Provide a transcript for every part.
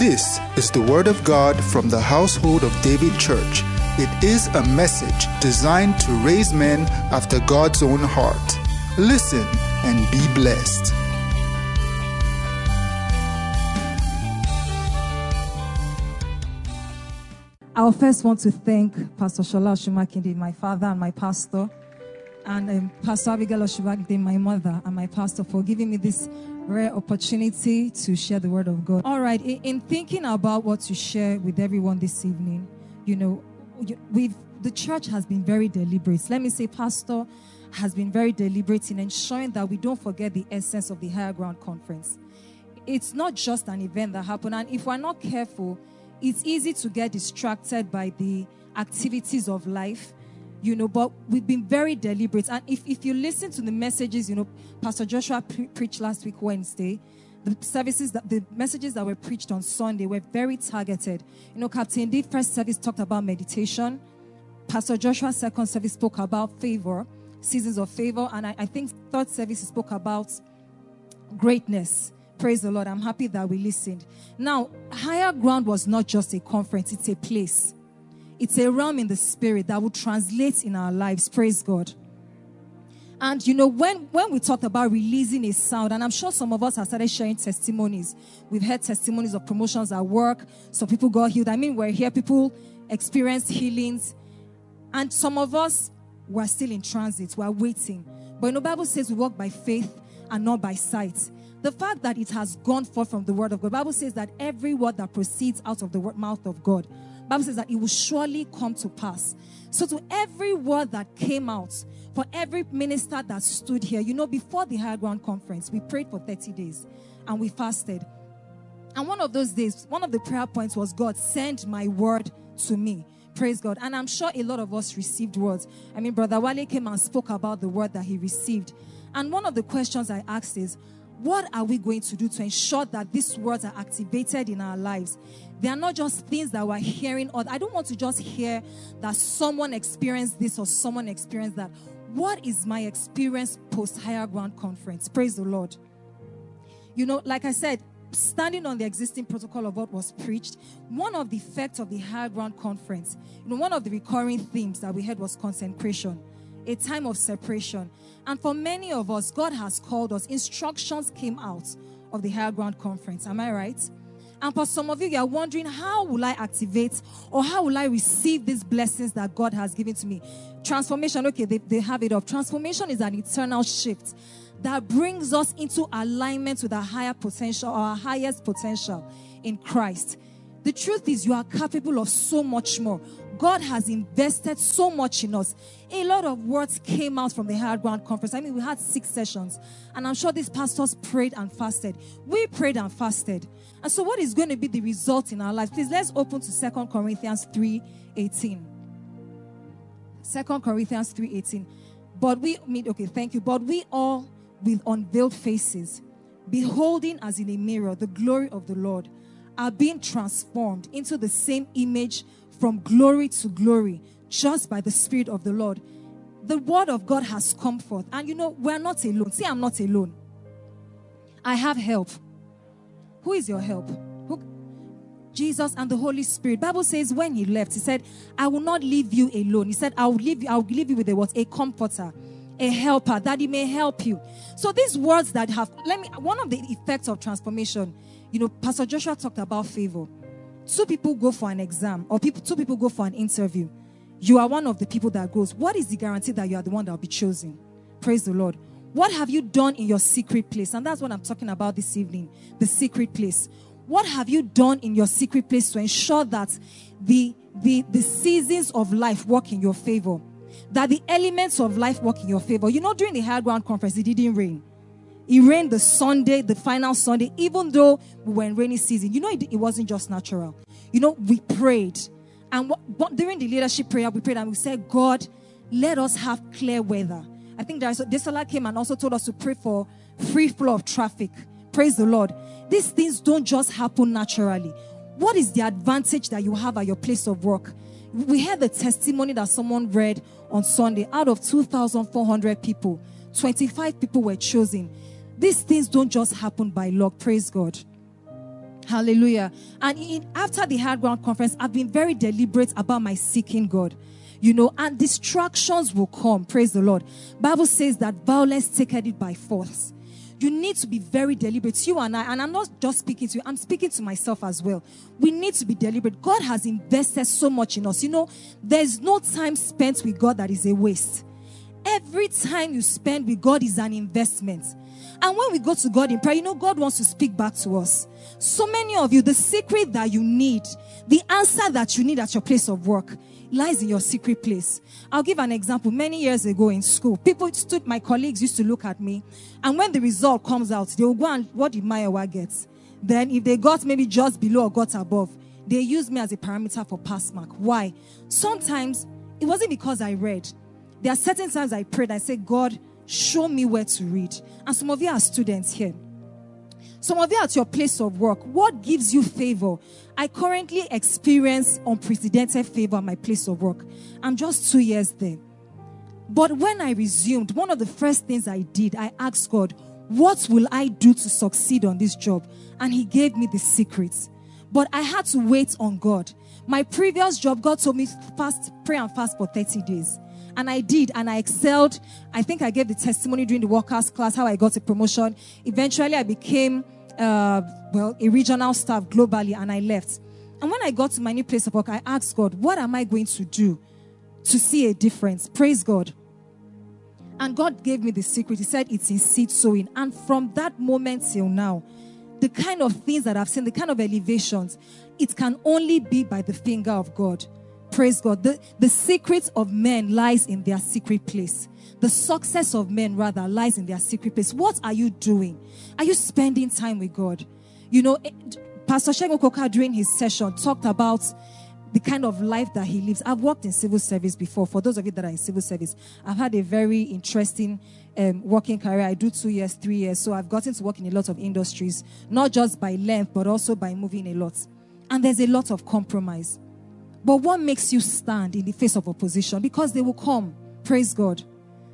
This is the Word of God from the household of David Church. It is a message designed to raise men after God's own heart. Listen and be blessed. I first want to thank Pastor Shola my father and my pastor, and um, Pastor Abigail Oshubakinde, my mother and my pastor, for giving me this rare opportunity to share the word of God. All right, in, in thinking about what to share with everyone this evening, you know, we've the church has been very deliberate. Let me say, Pastor has been very deliberate in ensuring that we don't forget the essence of the Higher Ground Conference. It's not just an event that happened, and if we're not careful, it's easy to get distracted by the activities of life you know but we've been very deliberate and if, if you listen to the messages you know pastor joshua pre- preached last week wednesday the services that the messages that were preached on sunday were very targeted you know captain d first service talked about meditation pastor joshua's second service spoke about favor seasons of favor and i, I think third service spoke about greatness Praise the Lord. I'm happy that we listened. Now, higher ground was not just a conference, it's a place. It's a realm in the spirit that will translate in our lives. Praise God. And you know, when, when we talked about releasing a sound, and I'm sure some of us have started sharing testimonies. We've heard testimonies of promotions at work. Some people got healed. I mean, we're here, people experienced healings. And some of us were still in transit, we're waiting. But you know, Bible says we walk by faith and not by sight the fact that it has gone forth from the word of God. Bible says that every word that proceeds out of the mouth of God, Bible says that it will surely come to pass. So to every word that came out, for every minister that stood here, you know, before the higher ground conference, we prayed for 30 days and we fasted. And one of those days, one of the prayer points was, God, send my word to me. Praise God. And I'm sure a lot of us received words. I mean, Brother Wale came and spoke about the word that he received. And one of the questions I asked is, what are we going to do to ensure that these words are activated in our lives? They are not just things that we're hearing, or I don't want to just hear that someone experienced this or someone experienced that. What is my experience post higher ground conference? Praise the Lord. You know, like I said, standing on the existing protocol of what was preached, one of the effects of the higher ground conference, you know, one of the recurring themes that we had was consecration a time of separation. And for many of us, God has called us. Instructions came out of the Higher Ground Conference. Am I right? And for some of you, you are wondering, how will I activate or how will I receive these blessings that God has given to me? Transformation, okay, they, they have it up. Transformation is an eternal shift that brings us into alignment with our higher potential, our highest potential in Christ. The truth is, you are capable of so much more. God has invested so much in us. A lot of words came out from the Higher Ground Conference. I mean, we had six sessions, and I'm sure these pastors prayed and fasted. We prayed and fasted. And so, what is going to be the result in our lives? Please let's open to Second Corinthians 3 18. 2 Corinthians 3 18. But we meet, okay, thank you. But we all with unveiled faces, beholding as in a mirror the glory of the Lord are being transformed into the same image from glory to glory just by the Spirit of the Lord. The word of God has come forth. And you know, we're not alone. See, I'm not alone. I have help. Who is your help? Who? Jesus and the Holy Spirit. Bible says when he left, he said, I will not leave you alone. He said, I will leave you, I will leave you with a what? A comforter, a helper, that he may help you. So these words that have let me one of the effects of transformation you know, Pastor Joshua talked about favor. Two people go for an exam, or people, two people go for an interview. You are one of the people that goes. What is the guarantee that you are the one that will be chosen? Praise the Lord. What have you done in your secret place? And that's what I'm talking about this evening the secret place. What have you done in your secret place to ensure that the, the, the seasons of life work in your favor? That the elements of life work in your favor. You know, during the high ground conference, it didn't rain. It rained the Sunday, the final Sunday, even though we were in rainy season. You know, it, it wasn't just natural. You know, we prayed. And what, during the leadership prayer, we prayed and we said, God, let us have clear weather. I think there's Desola came and also told us to pray for free flow of traffic. Praise the Lord. These things don't just happen naturally. What is the advantage that you have at your place of work? We had the testimony that someone read on Sunday. Out of 2,400 people, 25 people were chosen. These things don't just happen by luck. Praise God. Hallelujah. And in, after the higher ground conference, I've been very deliberate about my seeking God. You know, and distractions will come. Praise the Lord. Bible says that violence taketh it by force. You need to be very deliberate. You and I, and I'm not just speaking to you, I'm speaking to myself as well. We need to be deliberate. God has invested so much in us. You know, there's no time spent with God that is a waste. Every time you spend with God is an investment. And when we go to God in prayer, you know, God wants to speak back to us. So many of you, the secret that you need, the answer that you need at your place of work, lies in your secret place. I'll give an example. Many years ago in school, people stood, my colleagues used to look at me, and when the result comes out, they will go and what did Mayowa get? Then, if they got maybe just below or got above, they use me as a parameter for pass mark. Why? Sometimes it wasn't because I read. There are certain times I prayed, I said, God, show me where to read. And some of you are students here. Some of you at your place of work, what gives you favor? I currently experience unprecedented favor at my place of work. I'm just two years there. But when I resumed, one of the first things I did, I asked God, What will I do to succeed on this job? And He gave me the secrets. But I had to wait on God. My previous job, God told me fast, pray and fast for 30 days. And I did, and I excelled. I think I gave the testimony during the workers' class how I got a promotion. Eventually, I became, uh, well, a regional staff globally, and I left. And when I got to my new place of work, I asked God, What am I going to do to see a difference? Praise God. And God gave me the secret. He said, It's in seed sowing. And from that moment till now, the kind of things that I've seen, the kind of elevations, it can only be by the finger of God. Praise God. The, the secret of men lies in their secret place. The success of men, rather, lies in their secret place. What are you doing? Are you spending time with God? You know, eh, Pastor Segun Koka during his session talked about the kind of life that he lives. I've worked in civil service before. For those of you that are in civil service, I've had a very interesting um, working career. I do two years, three years. So I've gotten to work in a lot of industries, not just by length, but also by moving a lot. And there's a lot of compromise. But what makes you stand in the face of opposition? Because they will come. Praise God.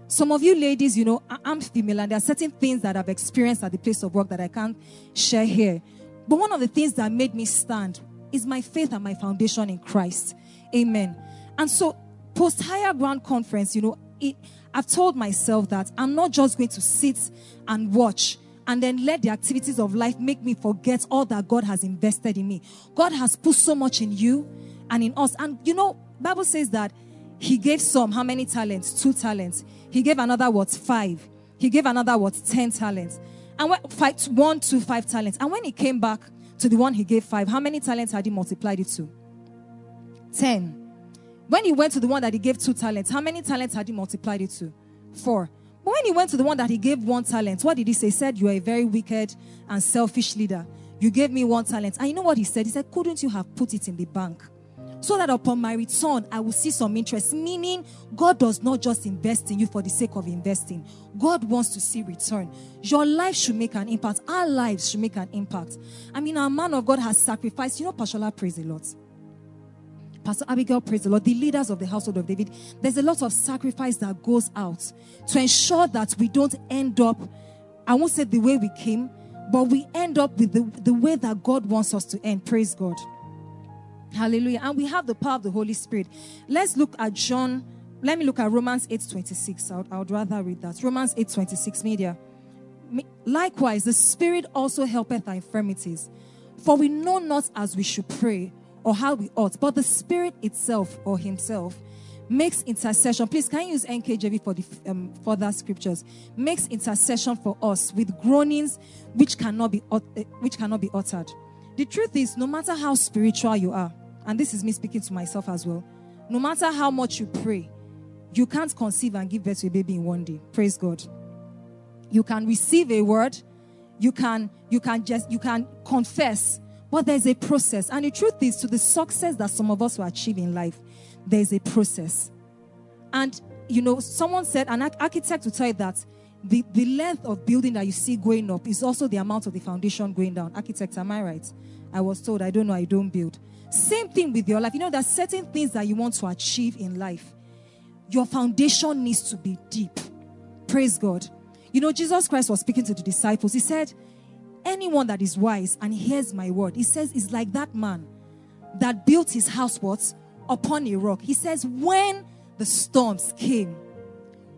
Some of you ladies, you know, I'm female and there are certain things that I've experienced at the place of work that I can't share here. But one of the things that made me stand is my faith and my foundation in Christ. Amen. And so, post higher ground conference, you know, it, I've told myself that I'm not just going to sit and watch and then let the activities of life make me forget all that God has invested in me. God has put so much in you and in us. And you know, Bible says that he gave some how many talents? Two talents. He gave another what? Five. He gave another what? Ten talents. And when, five, one, two, five talents. And when he came back to the one he gave five, how many talents had he multiplied it to? Ten. When he went to the one that he gave two talents, how many talents had he multiplied it to? Four. But when he went to the one that he gave one talent, what did he say? He said, You are a very wicked and selfish leader. You gave me one talent. And you know what he said? He said, Couldn't you have put it in the bank? So that upon my return, I will see some interest. Meaning, God does not just invest in you for the sake of investing, God wants to see return. Your life should make an impact, our lives should make an impact. I mean, our man of God has sacrificed. You know, Pashola prays a lot. Pastor Abigail prays a lot. The leaders of the household of David, there's a lot of sacrifice that goes out to ensure that we don't end up, I won't say the way we came, but we end up with the, the way that God wants us to end. Praise God. Hallelujah. And we have the power of the Holy Spirit. Let's look at John. Let me look at Romans 8 26. I would, I would rather read that. Romans 8 26, media. Likewise, the Spirit also helpeth our infirmities. For we know not as we should pray or how we ought, but the Spirit itself or Himself makes intercession. Please, can you use NKJV for the um, further scriptures? Makes intercession for us with groanings which cannot be uh, which cannot be uttered. The truth is, no matter how spiritual you are, and this is me speaking to myself as well, no matter how much you pray, you can't conceive and give birth to a baby in one day. Praise God. You can receive a word, you can you can just you can confess, but there's a process. And the truth is, to the success that some of us will achieve in life, there's a process. And you know, someone said, an architect will tell you that the, the length of building that you see going up is also the amount of the foundation going down. Architects, am I right? I was told, I don't know, I don't build. Same thing with your life. You know, there are certain things that you want to achieve in life. Your foundation needs to be deep. Praise God. You know, Jesus Christ was speaking to the disciples. He said, anyone that is wise and hears my word, he says, is like that man that built his house what? Upon a rock. He says, when the storms came,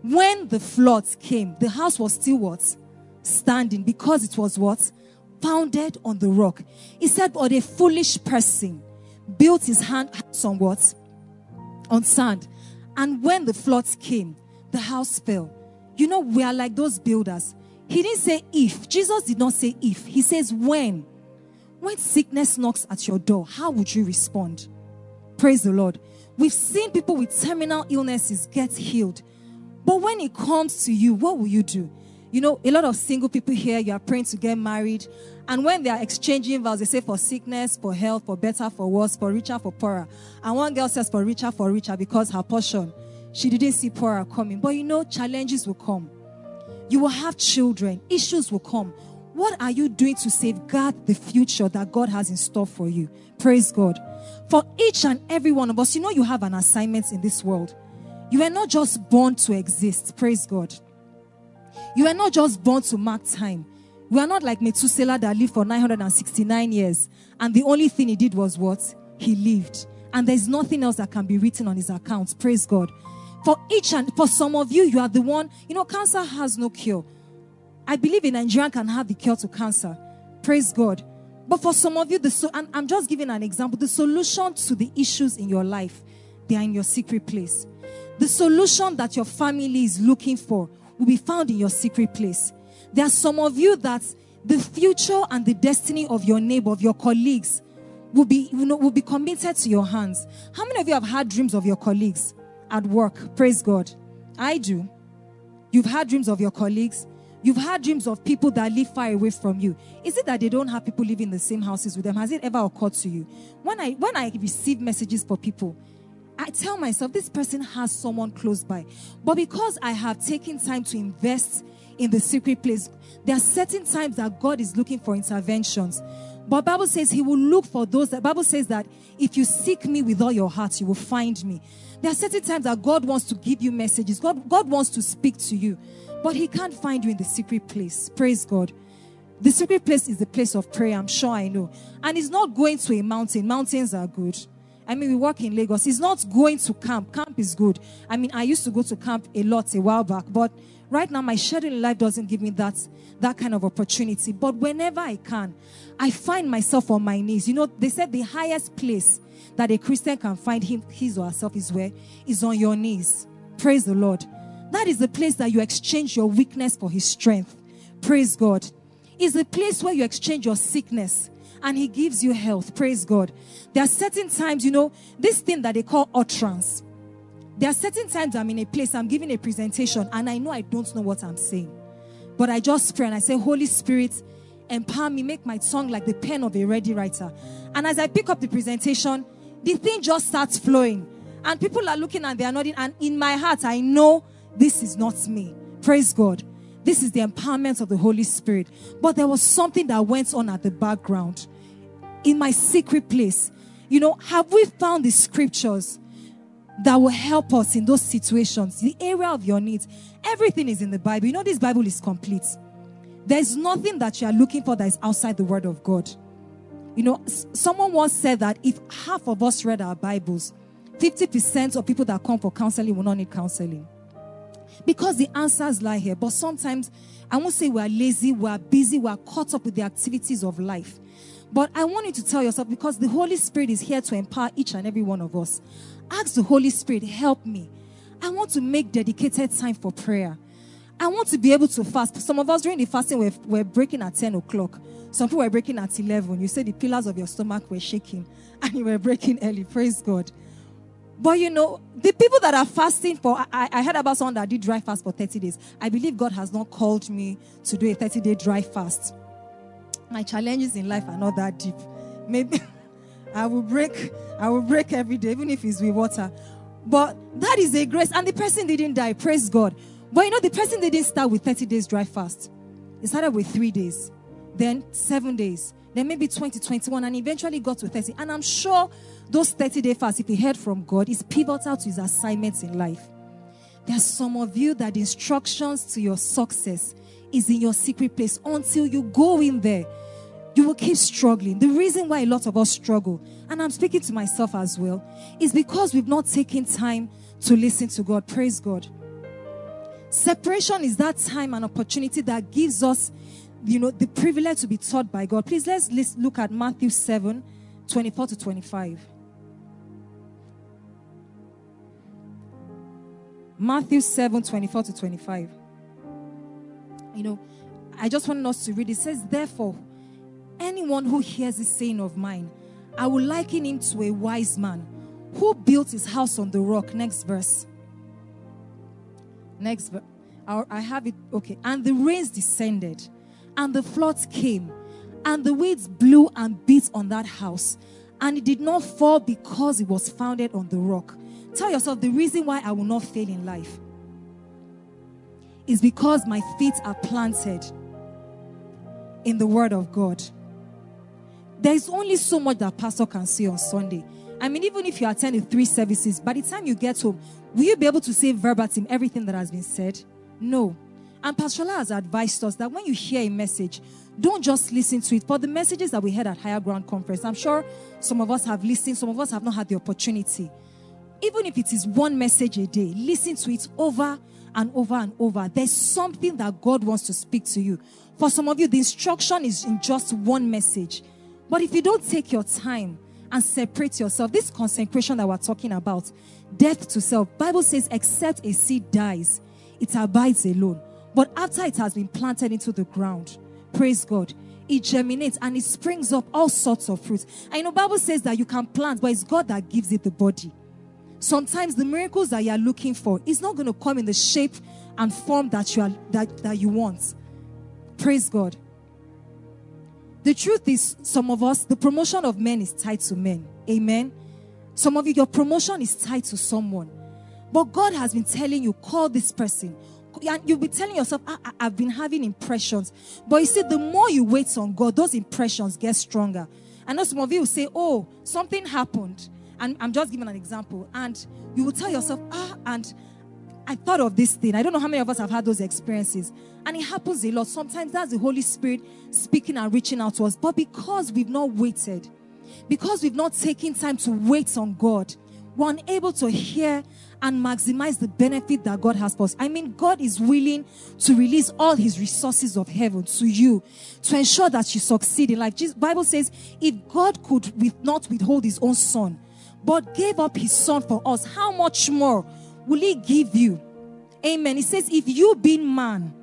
when the floods came, the house was still what? Standing because it was what? Founded on the rock. He said, but a foolish person built his hand on what? On sand. And when the floods came, the house fell. You know, we are like those builders. He didn't say if. Jesus did not say if. He says when. When sickness knocks at your door, how would you respond? Praise the Lord. We've seen people with terminal illnesses get healed. But when it comes to you, what will you do? You know, a lot of single people here, you are praying to get married. And when they are exchanging vows, they say for sickness, for health, for better, for worse, for richer, for poorer. And one girl says for richer, for richer because her portion, she didn't see poorer coming. But you know, challenges will come. You will have children, issues will come. What are you doing to safeguard the future that God has in store for you? Praise God. For each and every one of us, you know, you have an assignment in this world. You are not just born to exist. Praise God. You are not just born to mark time. We are not like Methuselah that lived for 969 years. And the only thing he did was what? He lived. And there's nothing else that can be written on his account. Praise God. For each and for some of you, you are the one, you know, cancer has no cure. I believe in Nigeria can have the cure to cancer. Praise God. But for some of you, the so, and I'm just giving an example. The solution to the issues in your life, they are in your secret place. The solution that your family is looking for will be found in your secret place. There are some of you that the future and the destiny of your neighbor, of your colleagues, will be, you know, will be committed to your hands. How many of you have had dreams of your colleagues at work? Praise God. I do. You've had dreams of your colleagues. You've had dreams of people that live far away from you. Is it that they don't have people living in the same houses with them? Has it ever occurred to you? When I when I receive messages for people, I tell myself this person has someone close by. But because I have taken time to invest in the secret place, there are certain times that God is looking for interventions. But Bible says he will look for those that Bible says that if you seek me with all your heart, you will find me. There are certain times that God wants to give you messages. God, God wants to speak to you. But he can't find you in the secret place. Praise God. The secret place is the place of prayer, I'm sure I know. And it's not going to a mountain. Mountains are good. I mean, we work in Lagos. He's not going to camp. Camp is good. I mean, I used to go to camp a lot a while back, but right now my schedule in life doesn't give me that that kind of opportunity. But whenever I can, I find myself on my knees. You know, they said the highest place that a Christian can find him, his or herself is where is on your knees. Praise the Lord. That is the place that you exchange your weakness for his strength. Praise God. Is the place where you exchange your sickness and he gives you health. Praise God. There are certain times, you know, this thing that they call utterance. There are certain times I'm in a place, I'm giving a presentation, and I know I don't know what I'm saying. But I just pray and I say, Holy Spirit, empower me, make my tongue like the pen of a ready writer. And as I pick up the presentation, the thing just starts flowing. And people are looking and they are nodding. And in my heart, I know this is not me. Praise God. This is the empowerment of the Holy Spirit. But there was something that went on at the background in my secret place. You know, have we found the scriptures that will help us in those situations? The area of your needs. Everything is in the Bible. You know, this Bible is complete. There's nothing that you are looking for that is outside the Word of God. You know, someone once said that if half of us read our Bibles, 50% of people that come for counseling will not need counseling because the answers lie here. But sometimes I won't say we're lazy, we're busy, we're caught up with the activities of life. But I want you to tell yourself because the Holy Spirit is here to empower each and every one of us. Ask the Holy Spirit, help me. I want to make dedicated time for prayer. I want to be able to fast. Some of us during the fasting we're, we're breaking at 10 o'clock. Some people were breaking at 11. You said the pillars of your stomach were shaking and you were breaking early. Praise God. But you know, the people that are fasting for, I, I heard about someone that did dry fast for 30 days. I believe God has not called me to do a 30 day dry fast. My challenges in life are not that deep. Maybe I will break, I will break every day, even if it's with water. But that is a grace. And the person didn't die. Praise God. But you know, the person didn't start with 30 days dry fast. It started with three days, then seven days, then maybe 20, 21, and eventually got to 30. And I'm sure those 30 day fasts, if he heard from God, is pivotal to his assignments in life. There are some of you that instructions to your success is in your secret place until you go in there. You will keep struggling. The reason why a lot of us struggle, and I'm speaking to myself as well, is because we've not taken time to listen to God. Praise God. Separation is that time and opportunity that gives us, you know, the privilege to be taught by God. Please let's, let's look at Matthew 7 24 to 25. Matthew 7 24 to 25. You know, I just want us to read. It says, Therefore, anyone who hears this saying of mine, I will liken him to a wise man who built his house on the rock. Next verse. Next verse. I have it. Okay. And the rains descended, and the floods came, and the winds blew and beat on that house, and it did not fall because it was founded on the rock. Tell yourself the reason why I will not fail in life is because my feet are planted in the Word of God. There is only so much that pastor can say on Sunday. I mean, even if you attend the three services, by the time you get home, will you be able to say verbatim everything that has been said? No. And Pastor has advised us that when you hear a message, don't just listen to it. For the messages that we had at Higher Ground Conference, I'm sure some of us have listened, some of us have not had the opportunity. Even if it is one message a day, listen to it over and over and over. There's something that God wants to speak to you. For some of you, the instruction is in just one message. But if you don't take your time and separate yourself, this consecration that we're talking about, death to self, Bible says, except a seed dies, it abides alone. But after it has been planted into the ground, praise God, it germinates and it springs up all sorts of fruits. I know Bible says that you can plant, but it's God that gives it the body. Sometimes the miracles that you are looking for is not going to come in the shape and form that you are that, that you want. Praise God. The truth is, some of us, the promotion of men is tied to men. Amen. Some of you, your promotion is tied to someone. But God has been telling you, call this person. And you'll be telling yourself, I, I, I've been having impressions. But you see, the more you wait on God, those impressions get stronger. I know some of you will say, Oh, something happened. And I'm just giving an example. And you will tell yourself, ah, and I thought of this thing. I don't know how many of us have had those experiences. And it happens a lot. Sometimes that's the Holy Spirit speaking and reaching out to us. But because we've not waited, because we've not taken time to wait on God, we're unable to hear and maximize the benefit that God has for us. I mean, God is willing to release all his resources of heaven to you to ensure that you succeed in life. Jesus, Bible says, if God could with not withhold his own son, but gave up his son for us, how much more will he give you? Amen. He says, if you being man,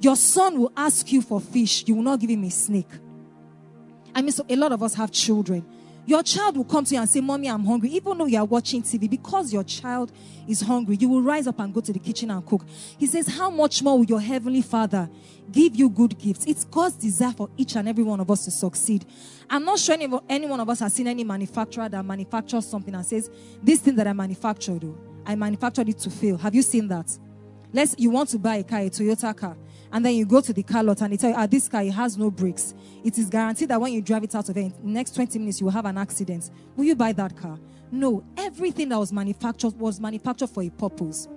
your son will ask you for fish, you will not give him a snake. I mean, so a lot of us have children. Your child will come to you and say, Mommy, I'm hungry. Even though you are watching TV, because your child is hungry, you will rise up and go to the kitchen and cook. He says, How much more will your heavenly Father give you good gifts? It's God's desire for each and every one of us to succeed. I'm not sure any, any one of us has seen any manufacturer that manufactures something and says, This thing that I manufactured, oh, I manufactured it to fail. Have you seen that? Let's you want to buy a car, a Toyota car and then you go to the car lot and they tell you, ah, this car it has no brakes. It is guaranteed that when you drive it out of it, in the next 20 minutes you will have an accident. Will you buy that car? No. Everything that was manufactured was manufactured for a purpose.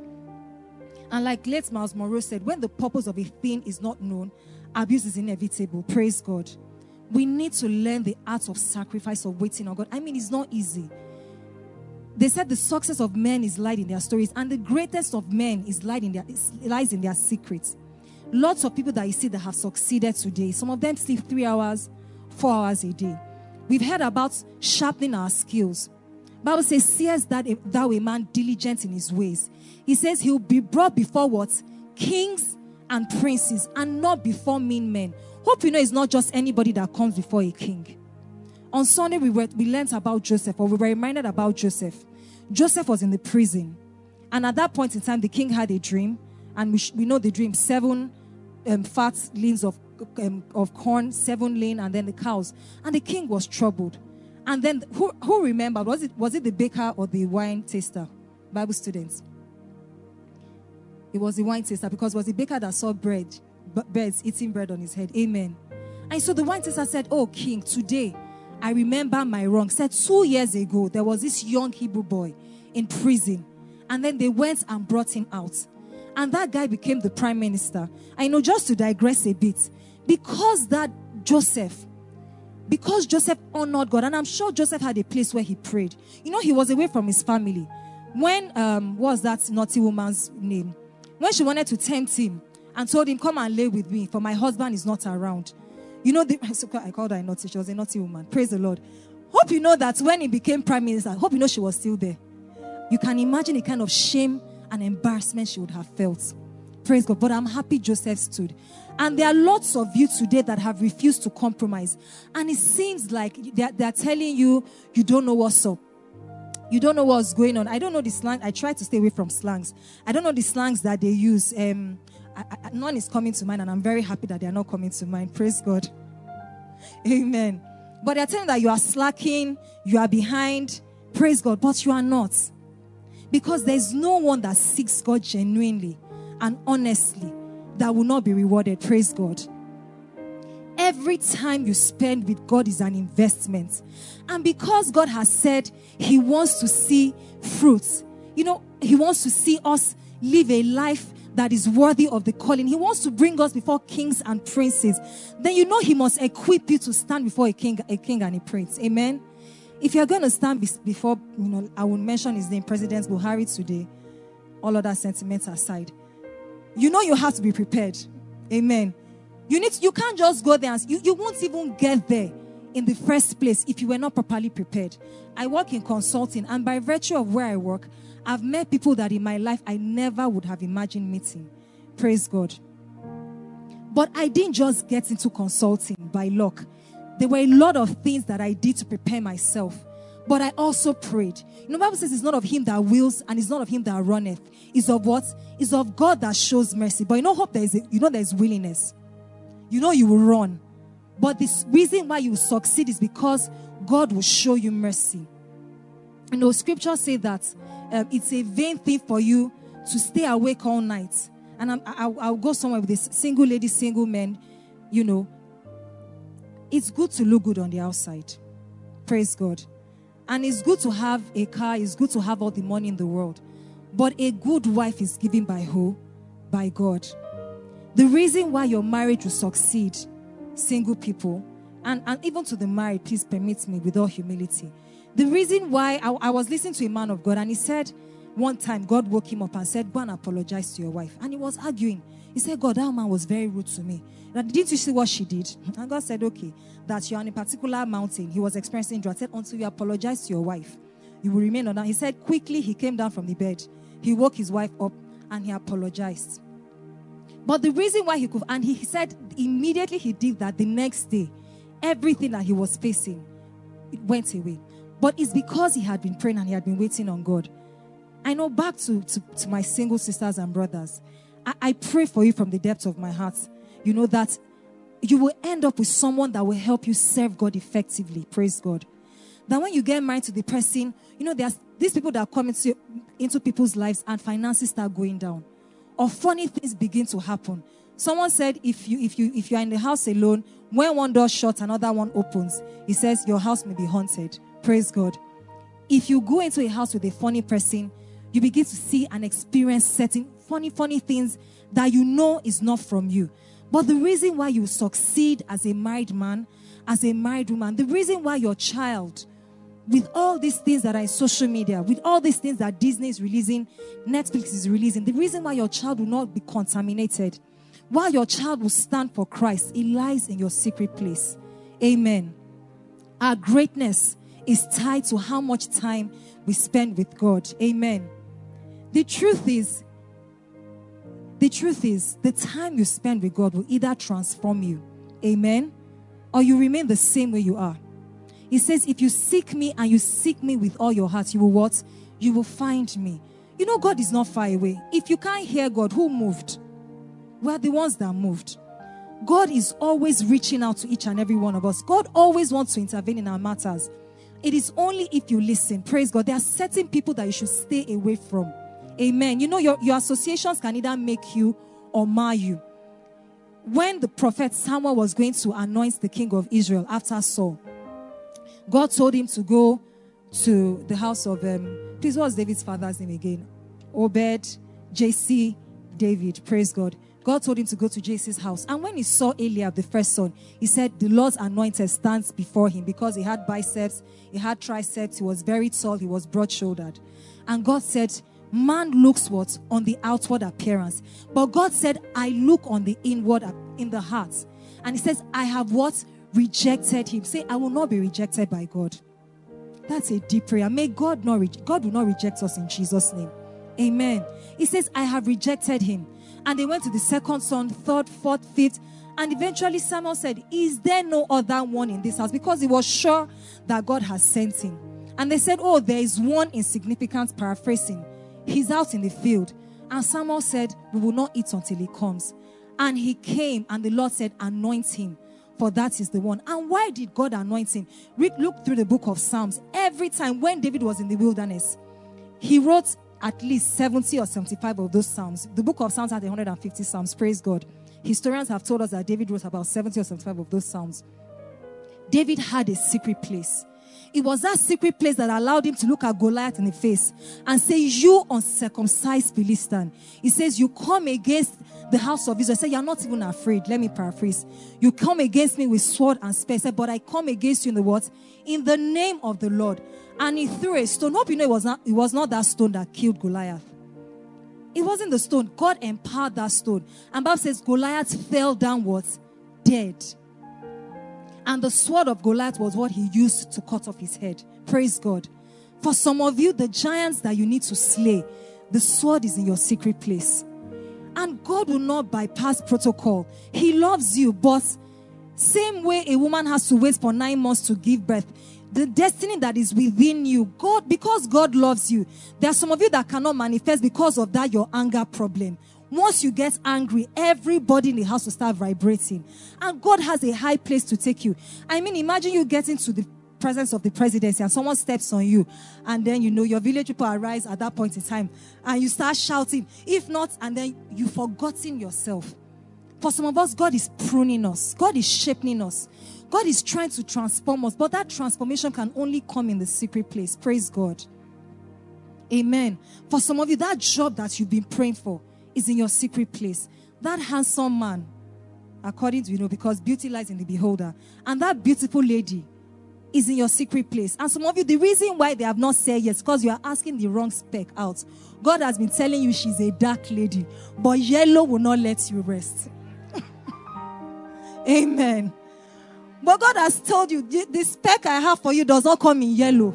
And like late Miles Munroe said, when the purpose of a thing is not known, abuse is inevitable. Praise God. We need to learn the art of sacrifice of waiting on God. I mean, it's not easy. They said the success of men is lied in their stories, and the greatest of men is lied in their lies in their secrets. Lots of people that you see that have succeeded today, some of them sleep three hours, four hours a day. We've heard about sharpening our skills. Bible says, seest that thou a man diligent in his ways. He says he'll be brought before what? Kings and princes, and not before mean men. Hope you know it's not just anybody that comes before a king. On Sunday, we, were, we learned about Joseph, or we were reminded about Joseph. Joseph was in the prison. And at that point in time, the king had a dream. And we, sh- we know the dream seven um, fat lanes of, um, of corn, seven lane, and then the cows. And the king was troubled. And then who, who remembered? Was it, was it the baker or the wine taster? Bible students. It was the wine taster because it was the baker that saw bread, birds eating bread on his head. Amen. And so the wine taster said, Oh, king, today I remember my wrong. Said two years ago, there was this young Hebrew boy in prison. And then they went and brought him out. And that guy became the prime minister. I know, just to digress a bit, because that Joseph, because Joseph honored God, and I'm sure Joseph had a place where he prayed. You know, he was away from his family. When um, was that naughty woman's name? When she wanted to tempt him and told him, Come and lay with me, for my husband is not around. You know, the, I called her a naughty. She was a naughty woman. Praise the Lord. Hope you know that when he became prime minister, hope you know she was still there. You can imagine the kind of shame and embarrassment she would have felt. Praise God. But I'm happy Joseph stood. And there are lots of you today that have refused to compromise. And it seems like they're, they're telling you, you don't know what's up. You don't know what's going on. I don't know the slang. I try to stay away from slangs. I don't know the slangs that they use. Um, I, I, none is coming to mind, and I'm very happy that they are not coming to mind. Praise God. Amen. But they're telling that you are slacking, you are behind. Praise God, but you are not. Because there's no one that seeks God genuinely and honestly that will not be rewarded. Praise God. Every time you spend with God is an investment. And because God has said He wants to see fruits, you know, He wants to see us live a life that is worthy of the calling. He wants to bring us before kings and princes. Then you know He must equip you to stand before a king, a king and a prince. Amen. If you're going to stand before, you know, I will mention his name, President Buhari today, all other sentiments aside. You know you have to be prepared. Amen. You need to, you can't just go there and you, you won't even get there in the first place if you were not properly prepared. I work in consulting, and by virtue of where I work, I've met people that in my life I never would have imagined meeting. Praise God. But I didn't just get into consulting by luck. There were a lot of things that I did to prepare myself. But I also prayed. You know, Bible says it's not of him that wills and it's not of him that runneth. It's of what? It's of God that shows mercy. But you know, hope there is a, you know there's willingness. You know you will run. But the reason why you succeed is because God will show you mercy. You know, scripture say that um, it's a vain thing for you to stay awake all night. And I'm, I'll, I'll go somewhere with this single lady, single men, you know, it's good to look good on the outside. Praise God. And it's good to have a car, it's good to have all the money in the world. But a good wife is given by who? By God. The reason why your marriage will succeed, single people, and, and even to the married, please permit me with all humility. The reason why I, I was listening to a man of God, and he said one time God woke him up and said, Go and apologize to your wife. And he was arguing. He said, God, that man was very rude to me. Didn't you see what she did? And God said, Okay, that you're on a particular mountain. He was experiencing drought. Said, Until you apologize to your wife, you will remain on that. He said, Quickly, he came down from the bed. He woke his wife up and he apologized. But the reason why he could, and he said immediately he did that the next day, everything that he was facing, it went away. But it's because he had been praying and he had been waiting on God. I know back to, to, to my single sisters and brothers, I, I pray for you from the depths of my heart you know that you will end up with someone that will help you serve God effectively. Praise God. That when you get married to the person, you know, there's these people that come into, into people's lives and finances start going down. Or funny things begin to happen. Someone said if you if you if you are in the house alone, when one door shuts, another one opens. He says your house may be haunted. Praise God. If you go into a house with a funny person, you begin to see and experience certain funny, funny things that you know is not from you. But the reason why you succeed as a married man, as a married woman, the reason why your child, with all these things that are in social media, with all these things that Disney is releasing, Netflix is releasing, the reason why your child will not be contaminated, why your child will stand for Christ, it lies in your secret place. Amen. Our greatness is tied to how much time we spend with God. Amen. The truth is, the truth is, the time you spend with God will either transform you, amen, or you remain the same way you are. He says, If you seek me and you seek me with all your heart, you will what? You will find me. You know, God is not far away. If you can't hear God, who moved? We're the ones that moved. God is always reaching out to each and every one of us. God always wants to intervene in our matters. It is only if you listen. Praise God. There are certain people that you should stay away from. Amen. You know, your, your associations can either make you or mar you. When the prophet Samuel was going to anoint the king of Israel after Saul, God told him to go to the house of, um, please, what was David's father's name again? Obed, Jesse, David. Praise God. God told him to go to Jesse's house. And when he saw Eliab, the first son, he said, The Lord's anointed stands before him because he had biceps, he had triceps, he was very tall, he was broad shouldered. And God said, Man looks what? On the outward appearance. But God said, I look on the inward, in the heart. And he says, I have what? Rejected him. Say, I will not be rejected by God. That's a deep prayer. May God not, re- God will not reject us in Jesus' name. Amen. He says, I have rejected him. And they went to the second son, third, fourth, fifth. And eventually Samuel said, Is there no other one in this house? Because he was sure that God has sent him. And they said, Oh, there is one insignificant paraphrasing. He's out in the field. And Samuel said, We will not eat until he comes. And he came, and the Lord said, Anoint him, for that is the one. And why did God anoint him? Look through the book of Psalms. Every time when David was in the wilderness, he wrote at least 70 or 75 of those Psalms. The book of Psalms had 150 Psalms. Praise God. Historians have told us that David wrote about 70 or 75 of those Psalms. David had a secret place. It was that secret place that allowed him to look at Goliath in the face and say, You uncircumcised Philistine. He says, You come against the house of Israel. Say, You're not even afraid. Let me paraphrase. You come against me with sword and spear. Say, But I come against you in the what? In the name of the Lord and he threw a stone. Hope you know it was not it was not that stone that killed Goliath. It wasn't the stone. God empowered that stone. And Bible says Goliath fell downwards dead. And the sword of Goliath was what he used to cut off his head. Praise God. For some of you, the giants that you need to slay, the sword is in your secret place. And God will not bypass protocol. He loves you, but same way a woman has to wait for nine months to give birth, the destiny that is within you. God, because God loves you, there are some of you that cannot manifest because of that, your anger problem. Once you get angry, everybody in the house will start vibrating. And God has a high place to take you. I mean, imagine you getting to the presence of the presidency and someone steps on you and then you know your village people arise at that point in time and you start shouting if not and then you've forgotten yourself for some of us god is pruning us god is shaping us God is trying to transform us, but that transformation can only come in the secret place. Praise God. Amen. For some of you, that job that you've been praying for is in your secret place. That handsome man, according to you know, because beauty lies in the beholder, and that beautiful lady is in your secret place. And some of you, the reason why they have not said yes, because you are asking the wrong spec out. God has been telling you she's a dark lady, but yellow will not let you rest. Amen. But God has told you the spec I have for you does not come in yellow.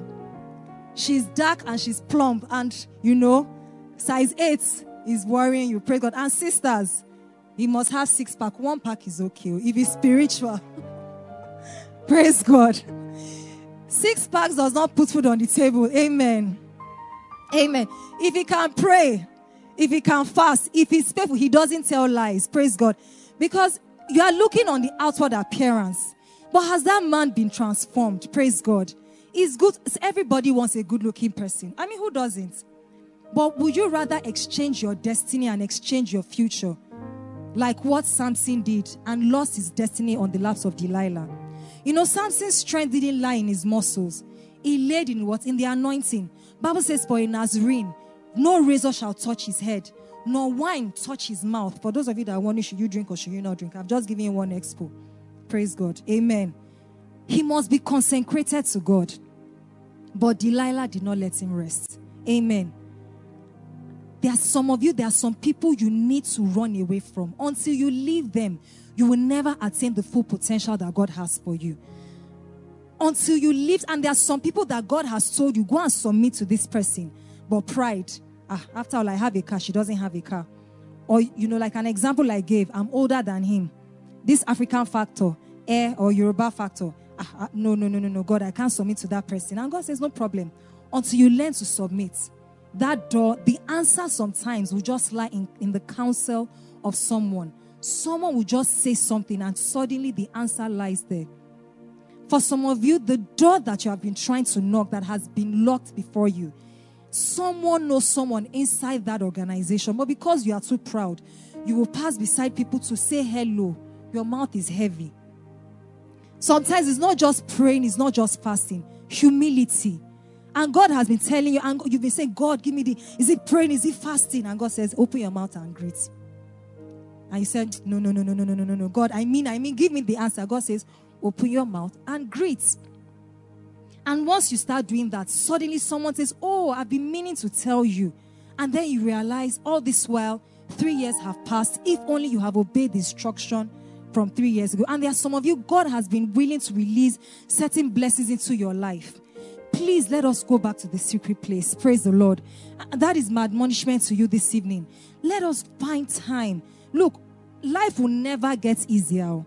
She's dark and she's plump, and you know, size 8 is worrying you. Pray God. And sisters, he must have six pack. One pack is okay. If he's spiritual, praise God. Six packs does not put food on the table. Amen. Amen. If he can pray, if he can fast, if he's faithful, he doesn't tell lies. Praise God. Because you are looking on the outward appearance. But has that man been transformed? Praise God. It's good. Everybody wants a good looking person. I mean, who doesn't? But would you rather exchange your destiny and exchange your future? Like what Samson did and lost his destiny on the laps of Delilah. You know, Samson's strength didn't lie in his muscles. He laid in what? In the anointing. Bible says, for a Nazarene, no razor shall touch his head, nor wine touch his mouth. For those of you that are wondering, should you drink or should you not drink? I've just given you one expo. Praise God. Amen. He must be consecrated to God. But Delilah did not let him rest. Amen. There are some of you, there are some people you need to run away from. Until you leave them, you will never attain the full potential that God has for you. Until you leave, and there are some people that God has told you, go and submit to this person. But pride, ah, after all, I have a car, she doesn't have a car. Or, you know, like an example I gave, I'm older than him. This African factor, air or Yoruba factor. Ah, ah, no, no, no, no, no, God, I can't submit to that person. And God says, no problem. Until you learn to submit, that door, the answer sometimes will just lie in, in the counsel of someone. Someone will just say something, and suddenly the answer lies there. For some of you, the door that you have been trying to knock that has been locked before you, someone knows someone inside that organization, but because you are too proud, you will pass beside people to say hello. Your mouth is heavy. Sometimes it's not just praying, it's not just fasting, humility. And God has been telling you, and you've been saying, God, give me the, is it praying? Is it fasting? And God says, open your mouth and greet. And you said, no, no, no, no, no, no, no, no, no. God, I mean, I mean, give me the answer. God says, open your mouth and greet. And once you start doing that, suddenly someone says, oh, I've been meaning to tell you. And then you realize all this while, three years have passed. If only you have obeyed the instruction from three years ago. And there are some of you, God has been willing to release certain blessings into your life. Please let us go back to the secret place. Praise the Lord. Uh, that is my admonishment to you this evening. Let us find time. Look, life will never get easier.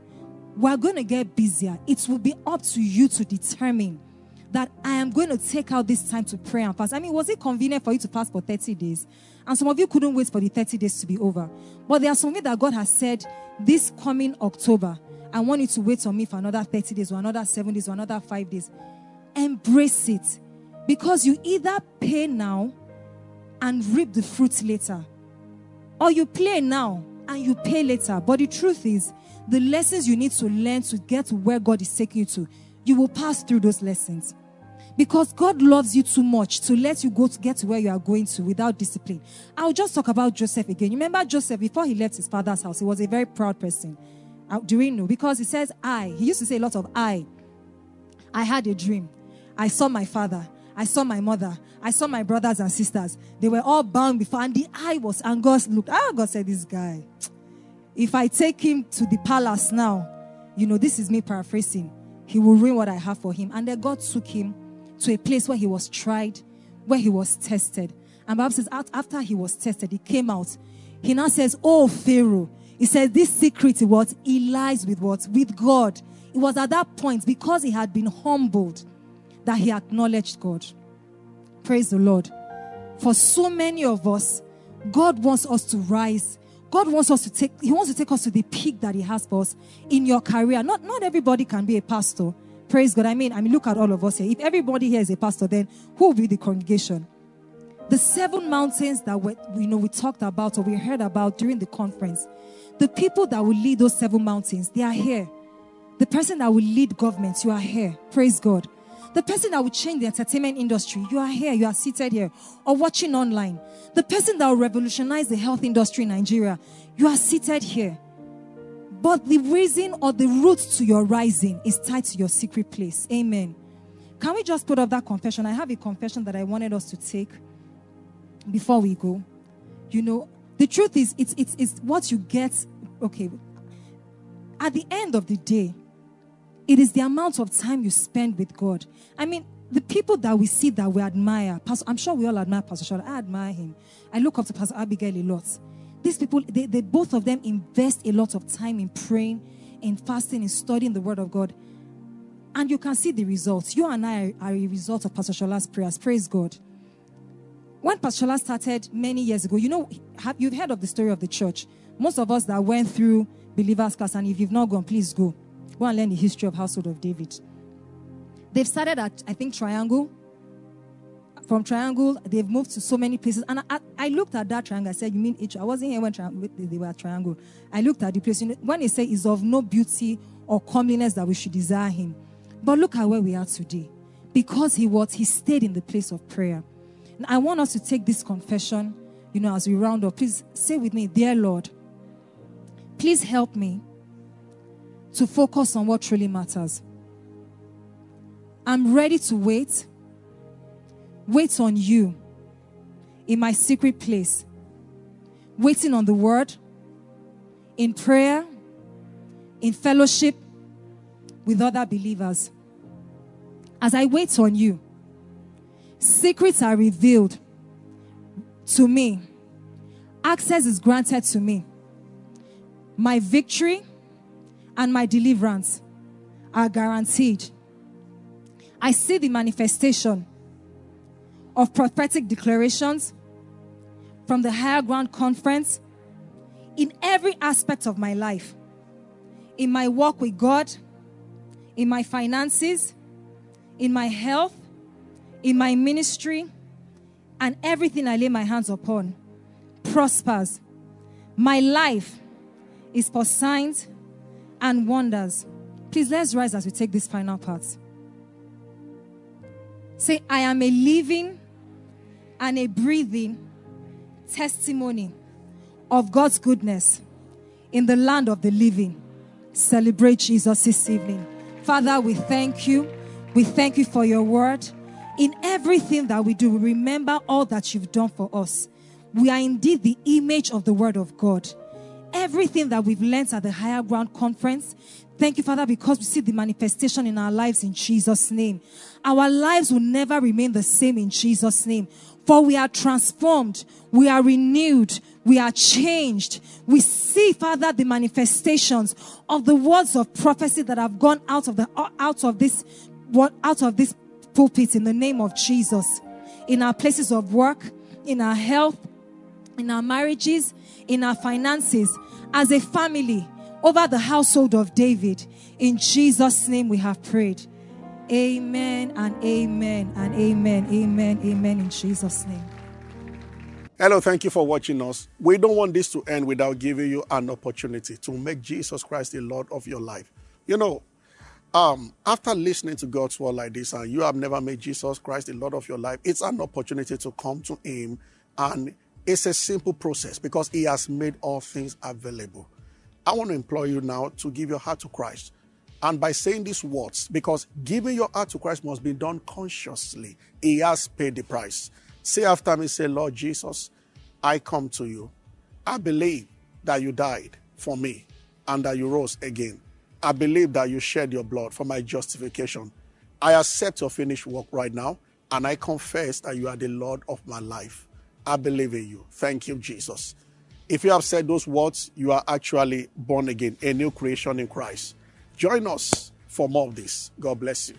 We're going to get busier. It will be up to you to determine that I am going to take out this time to pray and fast. I mean, was it convenient for you to fast for 30 days? And some of you couldn't wait for the 30 days to be over. But there are some of you that God has said, this coming October, I want you to wait on me for another 30 days or another seven days or another five days. Embrace it. Because you either pay now and reap the fruits later, or you play now and you pay later. But the truth is, the lessons you need to learn to get to where God is taking you to, you will pass through those lessons. Because God loves you too much to let you go to get to where you are going to without discipline. I'll just talk about Joseph again. You remember Joseph before he left his father's house, he was a very proud person. Uh, do we know? Because he says, I. He used to say a lot of I. I had a dream. I saw my father. I saw my mother. I saw my brothers and sisters. They were all bound before, and the eye was, and God looked. Ah, God said, This guy, if I take him to the palace now, you know, this is me paraphrasing, he will ruin what I have for him. And then God took him to a place where he was tried, where he was tested. And Bible says, after he was tested, he came out. He now says, Oh, Pharaoh. He says, This secret, what? He lies with what? With God. It was at that point, because he had been humbled, that he acknowledged God. Praise the Lord. For so many of us, God wants us to rise. God wants us to take, He wants to take us to the peak that He has for us in your career. Not, not everybody can be a pastor. Praise God. I mean, I mean, look at all of us here. If everybody here is a pastor, then who will be the congregation? The seven mountains that we, you know we talked about or we heard about during the conference, the people that will lead those seven mountains, they are here. The person that will lead governments, you are here. Praise God. The person that will change the entertainment industry, you are here, you are seated here, or watching online. The person that will revolutionize the health industry in Nigeria, you are seated here. But the reason or the root to your rising is tied to your secret place. Amen. Can we just put up that confession? I have a confession that I wanted us to take before we go. You know, the truth is, it's, it's, it's what you get. Okay. At the end of the day, it is the amount of time you spend with God. I mean, the people that we see that we admire, Pastor, I'm sure we all admire Pastor Shola. I admire him. I look up to Pastor Abigail a lot. These people, they, they both of them invest a lot of time in praying, in fasting, in studying the Word of God. And you can see the results. You and I are, a result of Pastor Shola's prayers. Praise God. When Pastor Shola started many years ago, you know, have, you've heard of the story of the church. Most of us that went through believers class, and if you've not gone, please go. Go and learn the history of household of David. They've started at, I think, Triangle from Triangle, they've moved to so many places. And I, I looked at that triangle. I said, You mean each? I wasn't here when they were Triangle. I looked at the place. You know, when they say is of no beauty or comeliness that we should desire him. But look at where we are today. Because he was, he stayed in the place of prayer. And I want us to take this confession, you know, as we round up. Please say with me, Dear Lord, please help me to focus on what truly matters. I'm ready to wait wait on you in my secret place, waiting on the word, in prayer, in fellowship with other believers. As I wait on you, secrets are revealed to me, access is granted to me. My victory and my deliverance are guaranteed. I see the manifestation of prophetic declarations from the Higher Ground Conference in every aspect of my life in my walk with God, in my finances, in my health, in my ministry, and everything I lay my hands upon prospers. My life is for signs and wonders. Please let's rise as we take this final part. Say, I am a living and a breathing testimony of God's goodness in the land of the living. Celebrate Jesus this evening. Father, we thank you. We thank you for your word. In everything that we do, we remember all that you've done for us. We are indeed the image of the word of God. Everything that we've learned at the Higher Ground Conference, Thank you, Father, because we see the manifestation in our lives in Jesus' name. Our lives will never remain the same in Jesus' name. For we are transformed, we are renewed, we are changed. We see, Father, the manifestations of the words of prophecy that have gone out of the out of this out of this pulpit in the name of Jesus. In our places of work, in our health, in our marriages, in our finances, as a family, over the household of David. In Jesus' name we have prayed. Amen and amen and amen. Amen. Amen. In Jesus' name. Hello, thank you for watching us. We don't want this to end without giving you an opportunity to make Jesus Christ the Lord of your life. You know, um, after listening to God's word like this, and you have never made Jesus Christ the Lord of your life, it's an opportunity to come to Him, and it's a simple process because He has made all things available. I want to implore you now to give your heart to Christ. And by saying these words, because giving your heart to Christ must be done consciously, He has paid the price. Say after me, say, Lord Jesus, I come to you. I believe that you died for me and that you rose again. I believe that you shed your blood for my justification. I accept your finished work right now, and I confess that you are the Lord of my life. I believe in you. Thank you, Jesus. If you have said those words, you are actually born again, a new creation in Christ. Join us for more of this. God bless you.